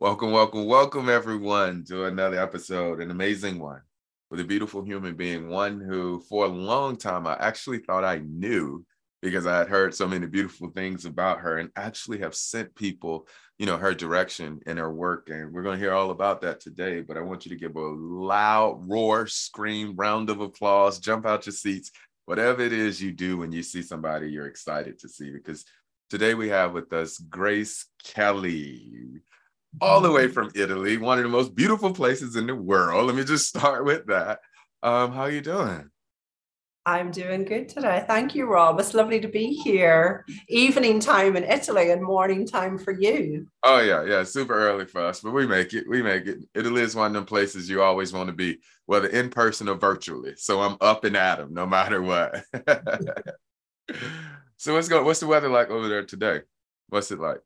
Welcome, welcome, welcome, everyone, to another episode, an amazing one with a beautiful human being, one who, for a long time, I actually thought I knew because I had heard so many beautiful things about her and actually have sent people, you know, her direction in her work. And we're going to hear all about that today. But I want you to give a loud roar, scream, round of applause, jump out your seats, whatever it is you do when you see somebody you're excited to see. Because today we have with us Grace Kelly. All the way from Italy, one of the most beautiful places in the world. Let me just start with that. Um, how are you doing? I'm doing good today. Thank you, Rob. It's lovely to be here. Evening time in Italy and morning time for you. Oh yeah, yeah, super early for us, but we make it. We make it. Italy is one of them places you always want to be, whether in person or virtually. So I'm up and at 'em no matter what. so what's going? What's the weather like over there today? What's it like?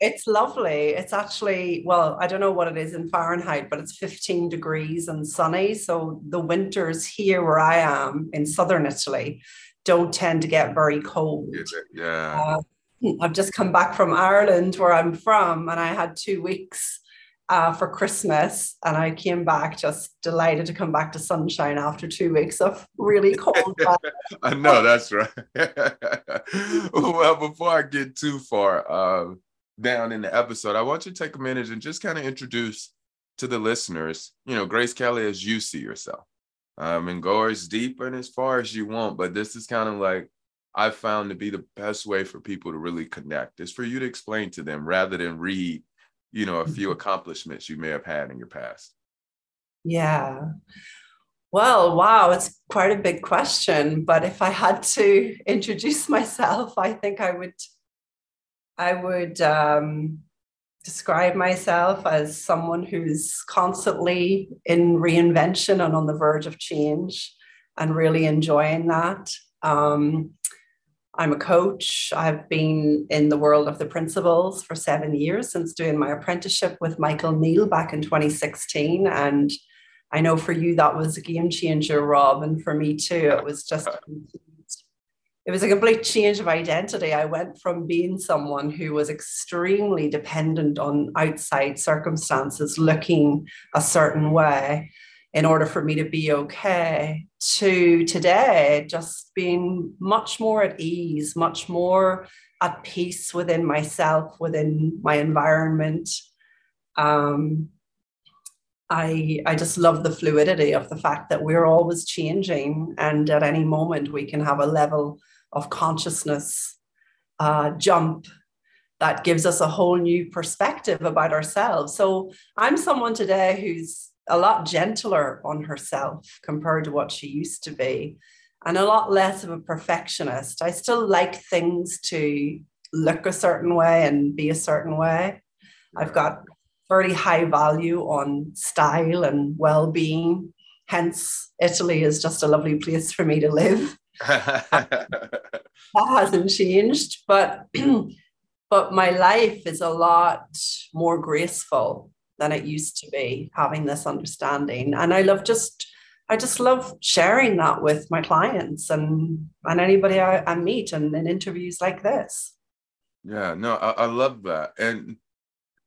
It's lovely. It's actually, well, I don't know what it is in Fahrenheit, but it's 15 degrees and sunny. So the winters here where I am in southern Italy don't tend to get very cold. Yeah. Uh, I've just come back from Ireland where I'm from, and I had two weeks uh, for Christmas, and I came back just delighted to come back to sunshine after two weeks of really cold. I know that's right. well, before I get too far, um, down in the episode, I want you to take a minute and just kind of introduce to the listeners, you know, Grace Kelly as you see yourself. Um, and go as deep and as far as you want, but this is kind of like I've found to be the best way for people to really connect is for you to explain to them rather than read, you know, a few mm-hmm. accomplishments you may have had in your past. Yeah. Well, wow, it's quite a big question. But if I had to introduce myself, I think I would I would um, describe myself as someone who's constantly in reinvention and on the verge of change and really enjoying that. Um, I'm a coach. I've been in the world of the principles for seven years since doing my apprenticeship with Michael Neill back in 2016. And I know for you that was a game changer, Rob, and for me too. It was just it was a complete change of identity. I went from being someone who was extremely dependent on outside circumstances looking a certain way in order for me to be okay to today just being much more at ease, much more at peace within myself, within my environment. Um, I, I just love the fluidity of the fact that we're always changing and at any moment we can have a level of consciousness uh, jump that gives us a whole new perspective about ourselves. So I'm someone today who's a lot gentler on herself compared to what she used to be, and a lot less of a perfectionist. I still like things to look a certain way and be a certain way. I've got very high value on style and well being. Hence, Italy is just a lovely place for me to live. that hasn't changed, but but my life is a lot more graceful than it used to be, having this understanding. And I love just I just love sharing that with my clients and and anybody I, I meet and in interviews like this. Yeah, no, I, I love that. And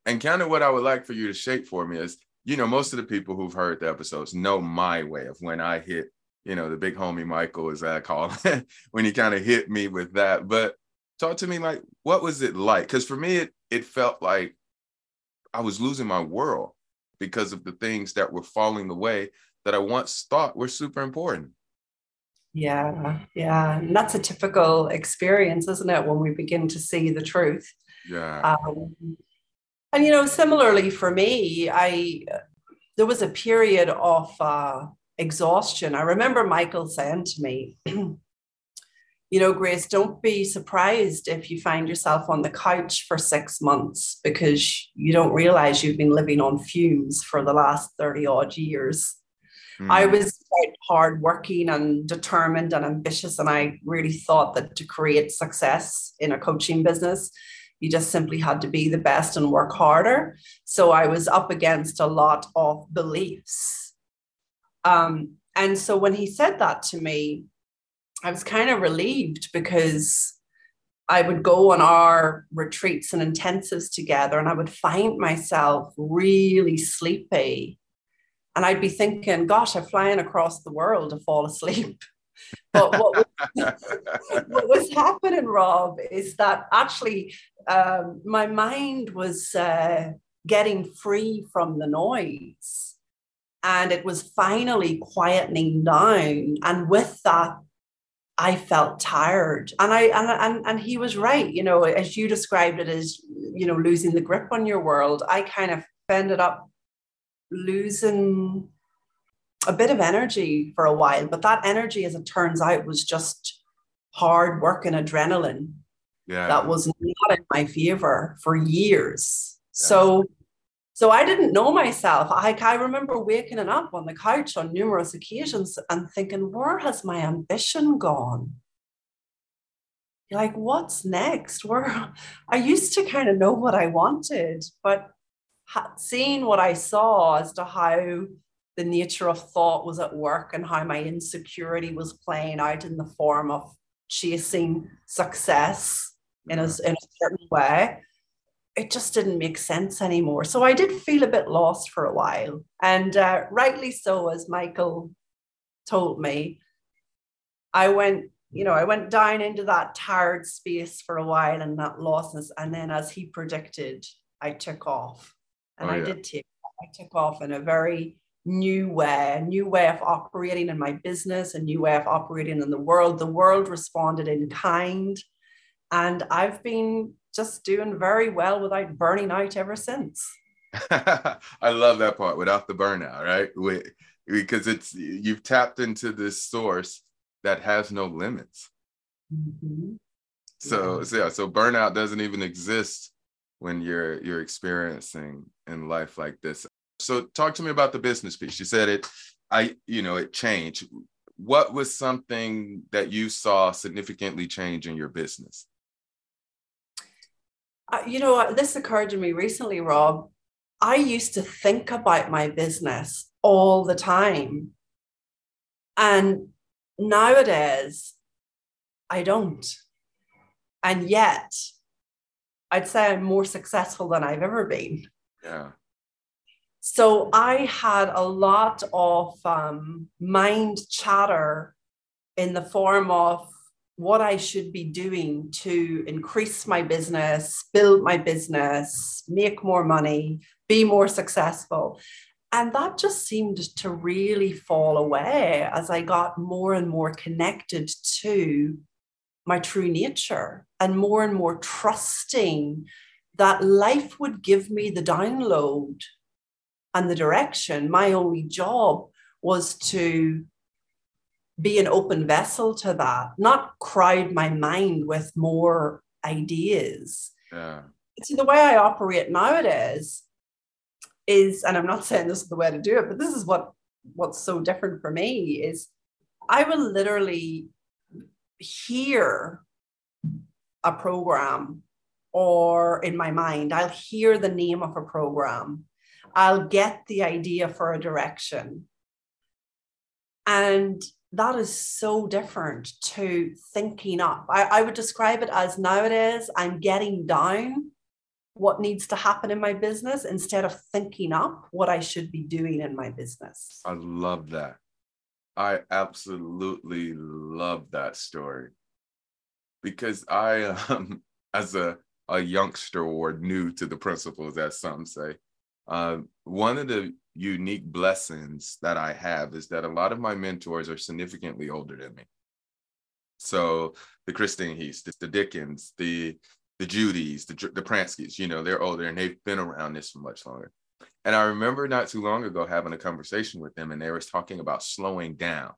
and kind of what I would like for you to shape for me is, you know, most of the people who've heard the episodes know my way of when I hit you know, the big homie Michael, as I call him, when he kind of hit me with that. But talk to me like, what was it like? Because for me, it it felt like I was losing my world because of the things that were falling away that I once thought were super important. Yeah, yeah. And that's a typical experience, isn't it, when we begin to see the truth? Yeah. Um, and you know, similarly for me, I there was a period of uh, exhaustion. I remember Michael saying to me, you know, Grace, don't be surprised if you find yourself on the couch for six months because you don't realize you've been living on fumes for the last 30 odd years. Mm. I was quite hard working and determined and ambitious, and I really thought that to create success in a coaching business, you just simply had to be the best and work harder. So I was up against a lot of beliefs. Um, and so when he said that to me, I was kind of relieved because I would go on our retreats and intensives together and I would find myself really sleepy. And I'd be thinking, gosh, I'm flying across the world to fall asleep. But what was, what was happening, Rob, is that actually um, my mind was uh, getting free from the noise and it was finally quietening down. And with that, I felt tired. And I and, and and he was right, you know, as you described it as, you know, losing the grip on your world. I kind of ended up losing a bit of energy for a while, but that energy, as it turns out, was just hard work and adrenaline. Yeah. That was not in my favor for years. Yeah. So so I didn't know myself. I, I remember waking up on the couch on numerous occasions and thinking, where has my ambition gone? Like, what's next? Where I used to kind of know what I wanted, but seeing what I saw as to how the nature of thought was at work and how my insecurity was playing out in the form of chasing success in a, in a certain way it just didn't make sense anymore. So I did feel a bit lost for a while. And uh, rightly so, as Michael told me, I went, you know, I went down into that tired space for a while and that lostness. And then, as he predicted, I took off. And oh, yeah. I did take I took off in a very new way, a new way of operating in my business, a new way of operating in the world. The world responded in kind. And I've been just doing very well without burning out ever since. I love that part without the burnout, right? We, because it's you've tapped into this source that has no limits. Mm-hmm. So, yeah. so yeah, so burnout doesn't even exist when you're you're experiencing in life like this. So talk to me about the business piece. You said it, I you know it changed. What was something that you saw significantly change in your business? Uh, you know, this occurred to me recently, Rob. I used to think about my business all the time. And nowadays, I don't. And yet, I'd say I'm more successful than I've ever been. Yeah. So I had a lot of um, mind chatter in the form of what I should be doing to increase my business, build my business, make more money, be more successful. And that just seemed to really fall away as I got more and more connected to my true nature and more and more trusting that life would give me the download and the direction. My only job was to be an open vessel to that, not crowd my mind with more ideas. Yeah. See, the way I operate nowadays is, and I'm not saying this is the way to do it, but this is what what's so different for me is I will literally hear a program or in my mind, I'll hear the name of a program. I'll get the idea for a direction. And that is so different to thinking up. I, I would describe it as nowadays I'm getting down what needs to happen in my business instead of thinking up what I should be doing in my business. I love that. I absolutely love that story because I, um, as a, a youngster or new to the principles, as some say, uh, one of the unique blessings that I have is that a lot of my mentors are significantly older than me. So the Christine Heath, the Dickens, the the Judys, the the Pranskys, you know, they're older and they've been around this for much longer. And I remember not too long ago having a conversation with them, and they were talking about slowing down.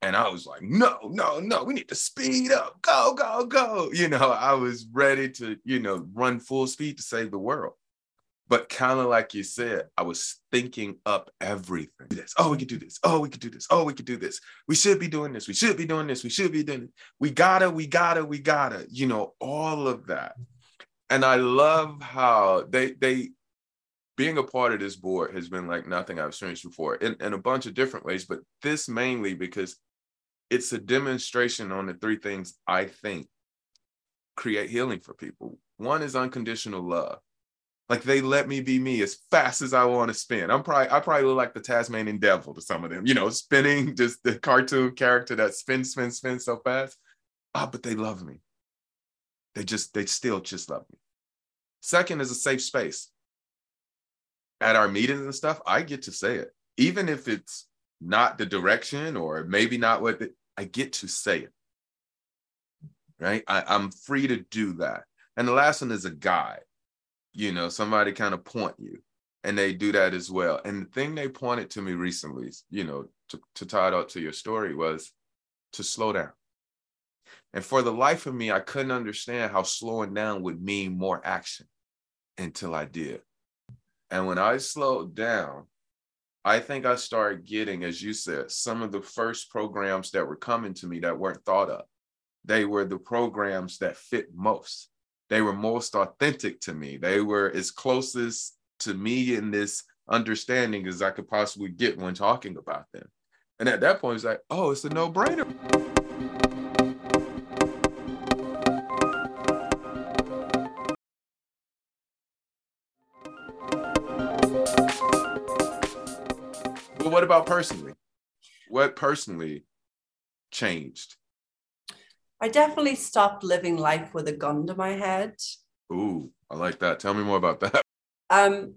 And I was like, no, no, no, we need to speed up, go, go, go. You know, I was ready to, you know, run full speed to save the world. But kind of like you said, I was thinking up everything. This, oh, we could do this. Oh, we could do this. Oh, we could do this. We should be doing this. We should be doing this. We should be doing it. We gotta, we gotta, we gotta, you know, all of that. And I love how they they being a part of this board has been like nothing I've experienced before in, in a bunch of different ways, but this mainly because it's a demonstration on the three things I think create healing for people. One is unconditional love. Like they let me be me as fast as I want to spin. I'm probably I probably look like the Tasmanian devil to some of them, you know, spinning just the cartoon character that spins, spins, spins so fast. Ah, oh, but they love me. They just they still just love me. Second is a safe space. At our meetings and stuff, I get to say it, even if it's not the direction or maybe not what the, I get to say it. Right? I, I'm free to do that. And the last one is a guide you know, somebody kind of point you and they do that as well. And the thing they pointed to me recently, you know, to, to tie it up to your story was to slow down. And for the life of me, I couldn't understand how slowing down would mean more action until I did. And when I slowed down, I think I started getting, as you said, some of the first programs that were coming to me that weren't thought of. They were the programs that fit most they were most authentic to me. They were as closest to me in this understanding as I could possibly get when talking about them. And at that point, it's like, oh, it's a no brainer. But what about personally? What personally changed? I definitely stopped living life with a gun to my head. Ooh, I like that. Tell me more about that. Um,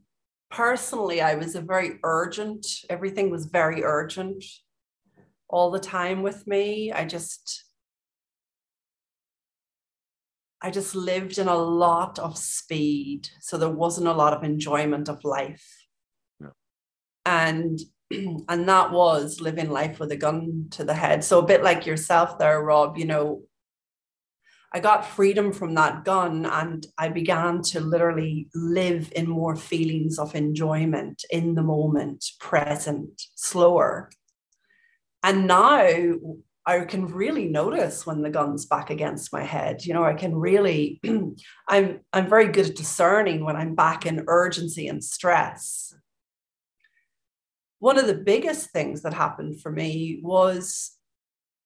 personally, I was a very urgent, everything was very urgent all the time with me. I just, I just lived in a lot of speed. So there wasn't a lot of enjoyment of life. Yeah. And and that was living life with a gun to the head. So a bit like yourself there, Rob, you know, I got freedom from that gun and I began to literally live in more feelings of enjoyment in the moment, present, slower. And now I can really notice when the gun's back against my head. You know, I can really, I'm I'm very good at discerning when I'm back in urgency and stress. One of the biggest things that happened for me was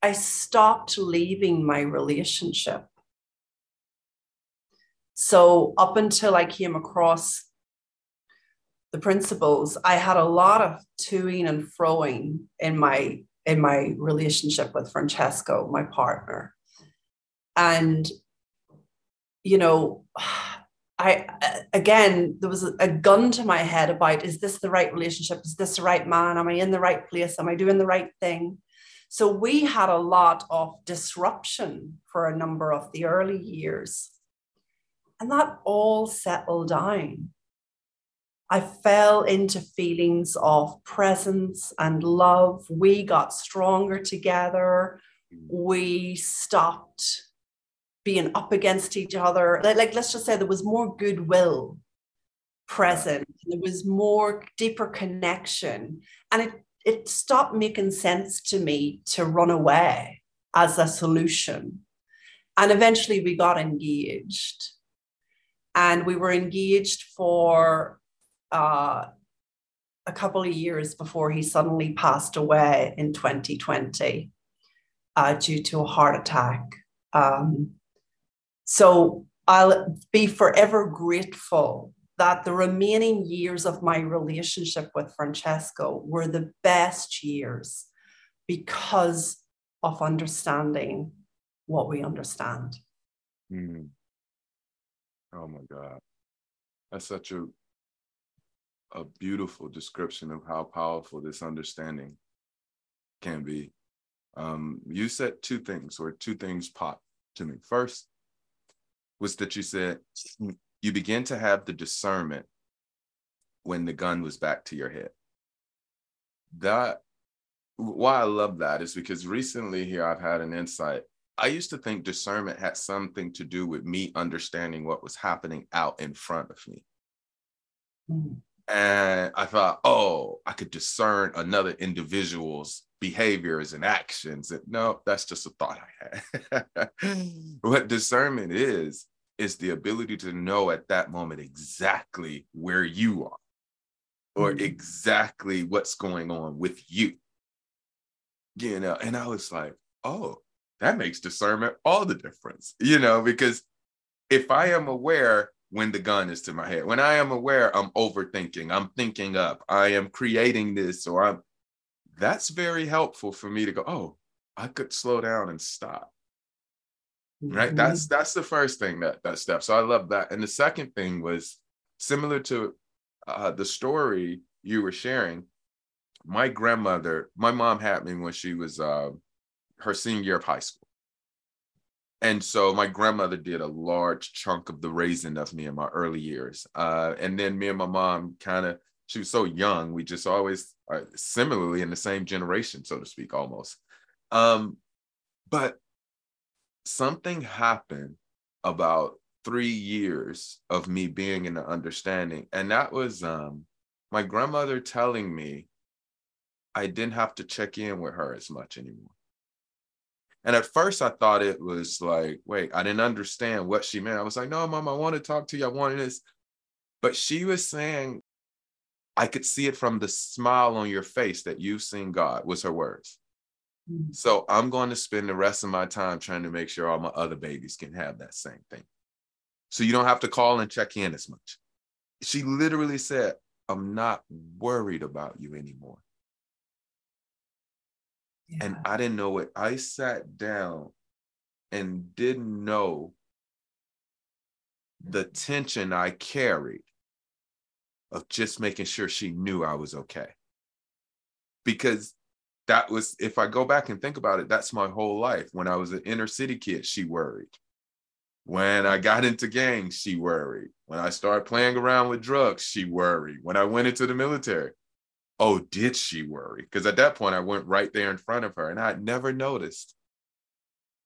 I stopped leaving my relationship so up until I came across the principles, I had a lot of toing and froing in my in my relationship with Francesco, my partner. And you know, I again there was a gun to my head about is this the right relationship? Is this the right man? Am I in the right place? Am I doing the right thing? So we had a lot of disruption for a number of the early years. And that all settled down. I fell into feelings of presence and love. We got stronger together. We stopped being up against each other. Like, like let's just say there was more goodwill present. There was more deeper connection. And it, it stopped making sense to me to run away as a solution. And eventually we got engaged and we were engaged for uh, a couple of years before he suddenly passed away in 2020 uh, due to a heart attack. Um, so I'll be forever grateful that the remaining years of my relationship with Francesco were the best years because of understanding what we understand. Mm. Oh my God. That's such a a beautiful description of how powerful this understanding can be. Um, you said two things, or two things popped to me. First was that you said you begin to have the discernment when the gun was back to your head. That why I love that is because recently here I've had an insight. I used to think discernment had something to do with me understanding what was happening out in front of me. Mm. And I thought, oh, I could discern another individual's behaviors and actions. And no, that's just a thought I had. what discernment is, is the ability to know at that moment exactly where you are or mm-hmm. exactly what's going on with you. You know, and I was like, oh, that makes discernment all the difference, you know, because if I am aware when the gun is to my head, when I am aware I'm overthinking, I'm thinking up, I am creating this, or I'm that's very helpful for me to go, oh, I could slow down and stop. Right. Mm-hmm. That's that's the first thing that that step. So I love that. And the second thing was similar to uh, the story you were sharing. My grandmother, my mom had me when she was uh, her senior year of high school. And so my grandmother did a large chunk of the raising of me in my early years. Uh, and then me and my mom kind of she was so young. We just always are similarly in the same generation, so to speak, almost. Um, but something happened about three years of me being in the understanding, and that was um, my grandmother telling me I didn't have to check in with her as much anymore. And at first, I thought it was like, wait, I didn't understand what she meant. I was like, no, mom, I want to talk to you. I wanted this. But she was saying, I could see it from the smile on your face that you've seen God, was her words. Mm-hmm. So I'm going to spend the rest of my time trying to make sure all my other babies can have that same thing. So you don't have to call and check in as much. She literally said, I'm not worried about you anymore. Yeah. And I didn't know it. I sat down and didn't know the tension I carried of just making sure she knew I was okay. Because that was, if I go back and think about it, that's my whole life. When I was an inner city kid, she worried. When I got into gangs, she worried. When I started playing around with drugs, she worried. When I went into the military, oh, did she worry? Because at that point, I went right there in front of her and I had never noticed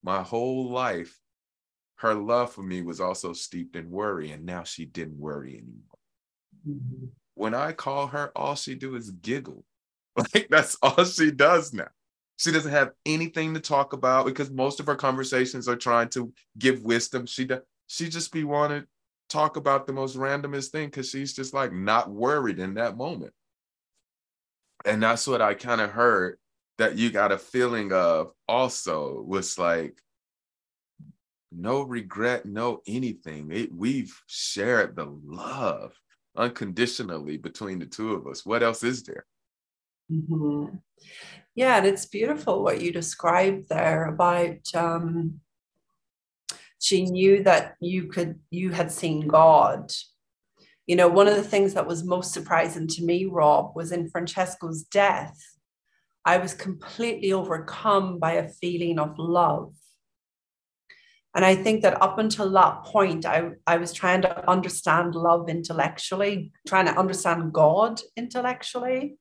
my whole life. Her love for me was also steeped in worry, and now she didn't worry anymore. Mm-hmm. When I call her, all she do is giggle. Like that's all she does now. She doesn't have anything to talk about because most of her conversations are trying to give wisdom. She does. She just be wanting to talk about the most randomest thing because she's just like not worried in that moment. And that's what I kind of heard that you got a feeling of also was like no regret, no anything. It, we've shared the love unconditionally between the two of us. What else is there? Mm-hmm. Yeah, and it's beautiful what you described there about um, she knew that you could you had seen God. You know, one of the things that was most surprising to me, Rob, was in Francesco's death. I was completely overcome by a feeling of love and I think that up until that point, I, I was trying to understand love intellectually, trying to understand God intellectually.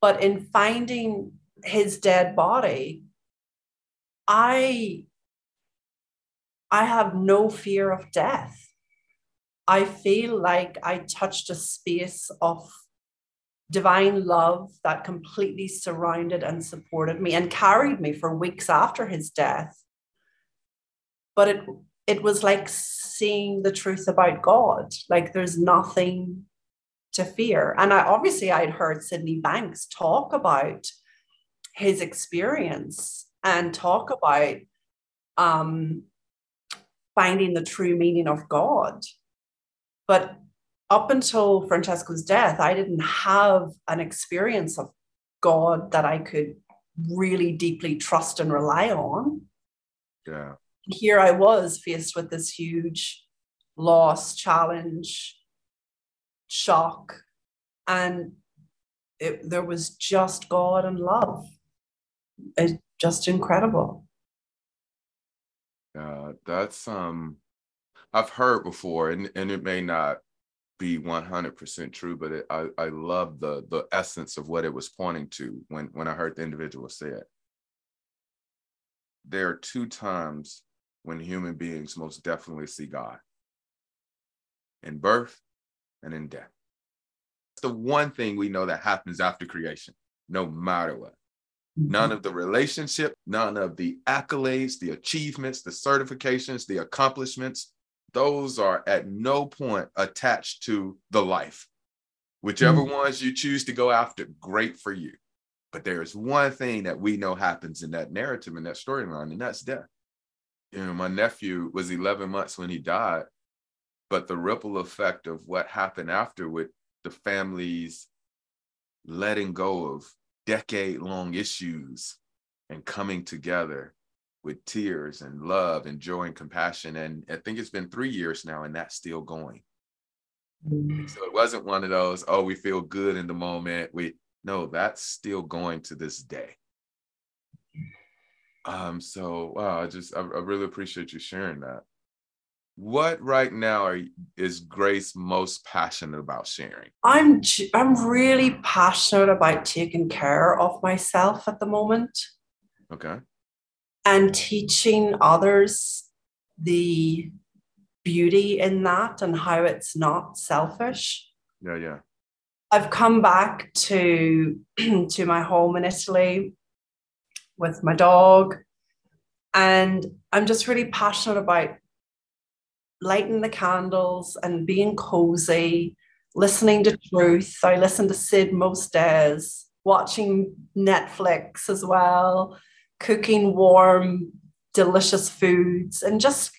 But in finding his dead body, I I have no fear of death. I feel like I touched a space of divine love that completely surrounded and supported me and carried me for weeks after his death but it it was like seeing the truth about God. Like there's nothing to fear. And I obviously I'd heard Sydney Banks talk about his experience and talk about um, finding the true meaning of God. But up until Francesco's death, I didn't have an experience of God that I could really deeply trust and rely on. Yeah here I was faced with this huge loss, challenge, shock, and it, there was just God and love. It's just incredible. Yeah, that's um, I've heard before, and and it may not be 100% true, but it, I, I love the, the essence of what it was pointing to when, when I heard the individual say it. There are two times when human beings most definitely see God in birth and in death. It's the one thing we know that happens after creation, no matter what. Mm-hmm. None of the relationship, none of the accolades, the achievements, the certifications, the accomplishments, those are at no point attached to the life. Whichever mm-hmm. ones you choose to go after, great for you. But there is one thing that we know happens in that narrative, and that storyline, and that's death. You know, my nephew was 11 months when he died, but the ripple effect of what happened after with the families letting go of decade long issues and coming together with tears and love and joy and compassion. And I think it's been three years now, and that's still going. Mm-hmm. So it wasn't one of those, oh, we feel good in the moment. We no, that's still going to this day. Um, so wow, I just I, I really appreciate you sharing that. What right now are, is Grace most passionate about sharing? I'm I'm really passionate about taking care of myself at the moment. Okay and teaching others the beauty in that and how it's not selfish. Yeah, yeah. I've come back to to my home in Italy with my dog and I'm just really passionate about lighting the candles and being cozy, listening to truth. I listen to Sid most days, watching Netflix as well cooking warm, delicious foods and just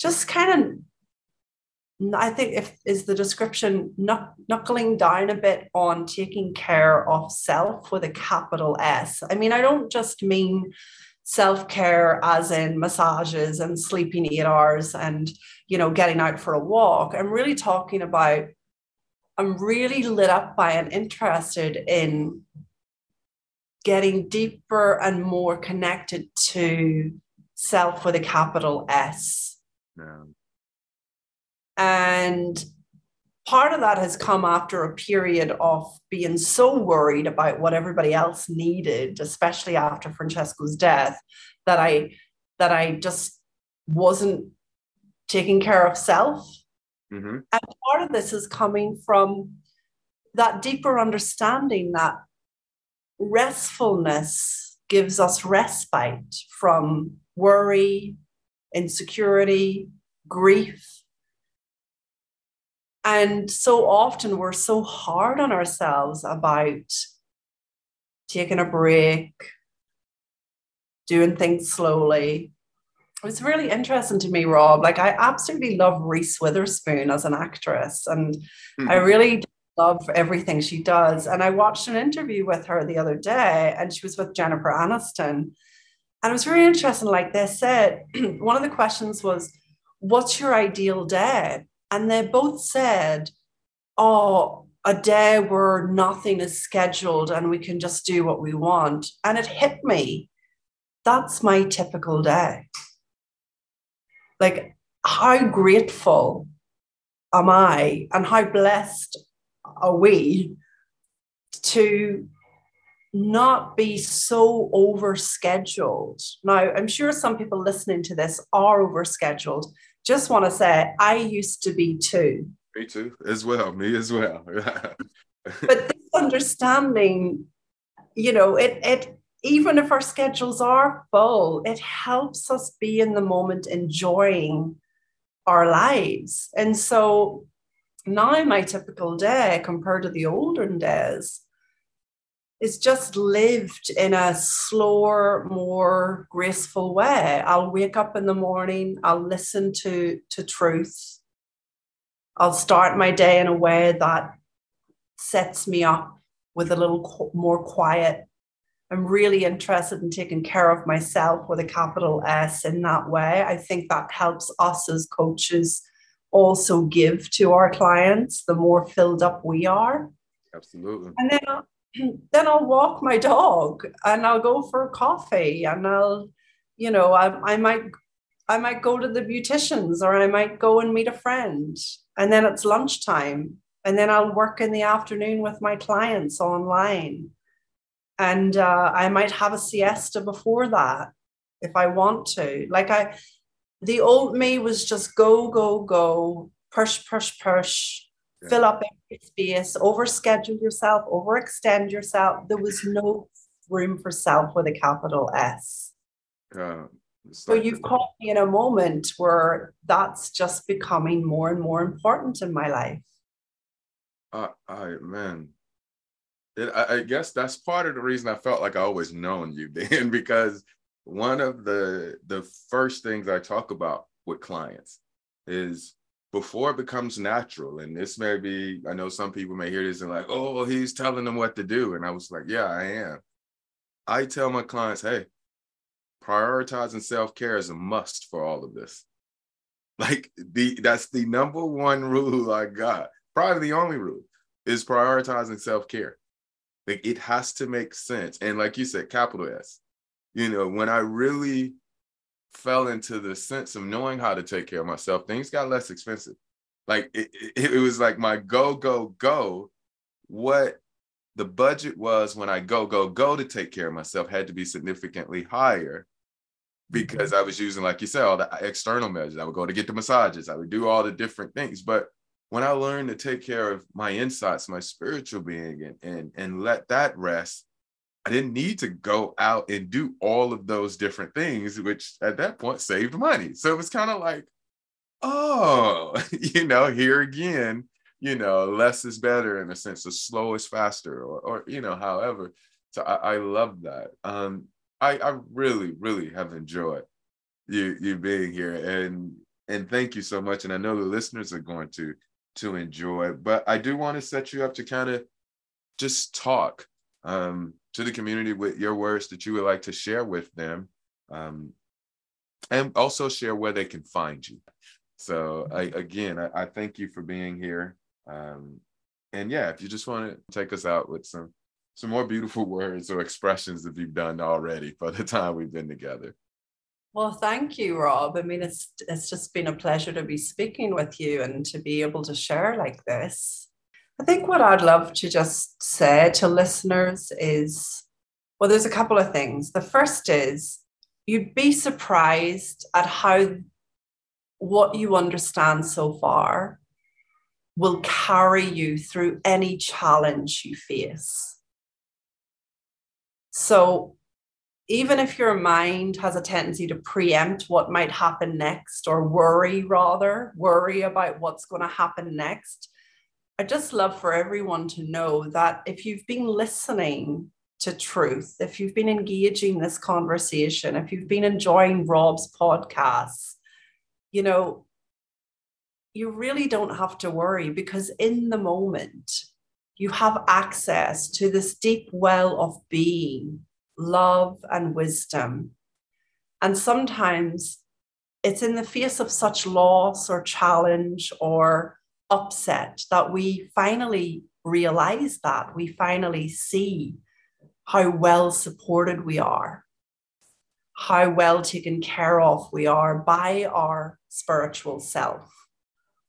just kind of I think if is the description knuckling down a bit on taking care of self with a capital S. I mean, I don't just mean self-care as in massages and sleeping eight hours and you know getting out for a walk. I'm really talking about I'm really lit up by and interested in getting deeper and more connected to self with a capital S. Yeah. And part of that has come after a period of being so worried about what everybody else needed, especially after Francesco's death, that I that I just wasn't taking care of self. Mm-hmm. And part of this is coming from that deeper understanding that restfulness gives us respite from worry, insecurity, grief. And so often we're so hard on ourselves about taking a break, doing things slowly. It's really interesting to me, Rob. Like, I absolutely love Reese Witherspoon as an actress. And mm-hmm. I really love everything she does. And I watched an interview with her the other day, and she was with Jennifer Aniston. And it was very interesting. Like they said, one of the questions was, What's your ideal day? And they both said, Oh, a day where nothing is scheduled and we can just do what we want. And it hit me. That's my typical day. Like, how grateful am I and how blessed are we to not be so overscheduled? Now, I'm sure some people listening to this are overscheduled. Just want to say, I used to be too. Me too, as well. Me as well. but this understanding, you know, it it even if our schedules are full, it helps us be in the moment, enjoying our lives. And so now my typical day compared to the olden days is just lived in a slower, more graceful way. I'll wake up in the morning, I'll listen to, to truth. I'll start my day in a way that sets me up with a little more quiet. I'm really interested in taking care of myself with a capital S in that way. I think that helps us as coaches also give to our clients, the more filled up we are. Absolutely. And then I'll, then I'll walk my dog and I'll go for coffee and I'll, you know, I, I might I might go to the beauticians or I might go and meet a friend. and then it's lunchtime and then i'll work in the afternoon with my clients online and uh, i might have a siesta before that if i want to like i the old me was just go go go push push push yeah. fill up every space overschedule yourself overextend yourself there was no room for self with a capital s so you've caught me in a moment where that's just becoming more and more important in my life. Uh, I man, it, I, I guess that's part of the reason I felt like I always known you, Dan, because one of the the first things I talk about with clients is before it becomes natural. And this may be, I know some people may hear this and like, oh, he's telling them what to do. And I was like, yeah, I am. I tell my clients, hey, prioritizing self-care is a must for all of this like the that's the number one rule i got probably the only rule is prioritizing self-care like it has to make sense and like you said capital s you know when i really fell into the sense of knowing how to take care of myself things got less expensive like it, it, it was like my go go go what the budget was when I go, go, go to take care of myself had to be significantly higher because I was using, like you said, all the external measures. I would go to get the massages, I would do all the different things. But when I learned to take care of my insights, my spiritual being, and and, and let that rest, I didn't need to go out and do all of those different things, which at that point saved money. So it was kind of like, oh, you know, here again, you know, less is better in a sense, the slow is faster, or, or you know, however. So I, I love that. Um, I, I really, really have enjoyed you you being here and and thank you so much. And I know the listeners are going to to enjoy. But I do want to set you up to kind of just talk um, to the community with your words that you would like to share with them, um, and also share where they can find you. So I, again, I, I thank you for being here. Um, and yeah, if you just want to take us out with some some more beautiful words or expressions that you've done already for the time we've been together. Well, thank you, Rob. I mean, it's it's just been a pleasure to be speaking with you and to be able to share like this. I think what I'd love to just say to listeners is well, there's a couple of things. The first is you'd be surprised at how what you understand so far will carry you through any challenge you face. So even if your mind has a tendency to preempt what might happen next or worry rather, worry about what's going to happen next, I just love for everyone to know that if you've been listening to truth, if you've been engaging this conversation, if you've been enjoying Rob's podcasts, you know, you really don't have to worry because in the moment, you have access to this deep well of being, love, and wisdom. And sometimes it's in the face of such loss or challenge or upset that we finally realize that, we finally see how well supported we are, how well taken care of we are by our spiritual self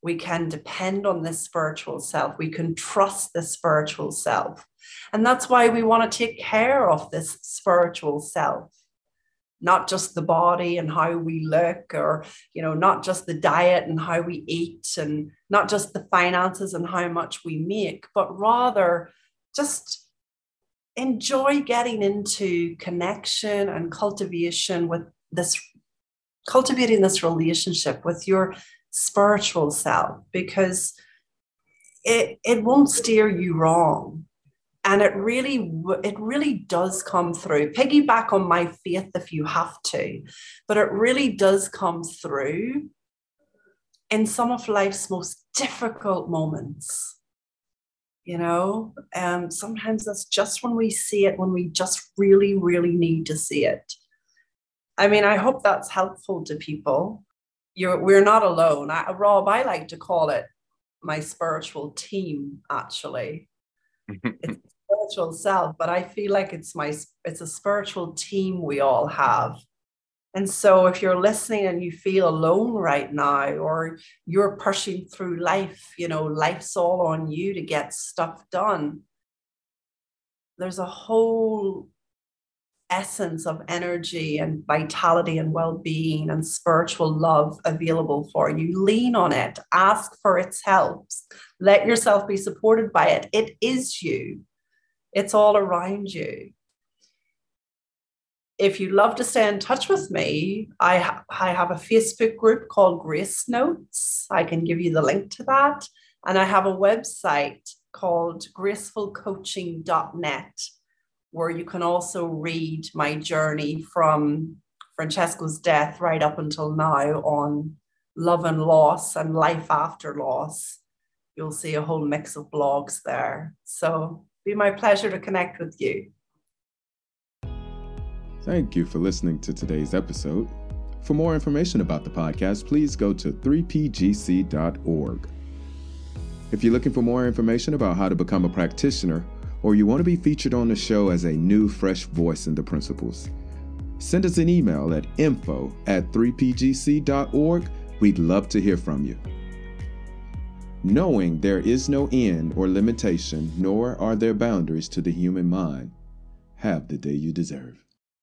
we can depend on this spiritual self. We can trust this spiritual self. And that's why we want to take care of this spiritual self, not just the body and how we look, or, you know, not just the diet and how we eat, and not just the finances and how much we make, but rather just enjoy getting into connection and cultivation with this cultivating this relationship with your spiritual self because it, it won't steer you wrong and it really it really does come through piggyback on my faith if you have to but it really does come through in some of life's most difficult moments you know and sometimes that's just when we see it when we just really really need to see it i mean i hope that's helpful to people you're we're not alone. I, Rob, I like to call it my spiritual team. Actually, it's spiritual self, but I feel like it's my it's a spiritual team we all have, And so, if you're listening and you feel alone right now, or you're pushing through life, you know, life's all on you to get stuff done, there's a whole essence of energy and vitality and well being and spiritual love available for you. Lean on it, ask for its help, let yourself be supported by it. It is you, it's all around you. If you'd love to stay in touch with me, I, ha- I have a Facebook group called Grace Notes. I can give you the link to that. And I have a website called gracefulcoaching.net where you can also read my journey from Francesco's death right up until now on love and loss and life after loss. You'll see a whole mix of blogs there. So, be my pleasure to connect with you. Thank you for listening to today's episode. For more information about the podcast, please go to 3pgc.org. If you're looking for more information about how to become a practitioner, or you want to be featured on the show as a new, fresh voice in the principles, send us an email at info at 3pgc.org. We'd love to hear from you. Knowing there is no end or limitation, nor are there boundaries to the human mind, have the day you deserve.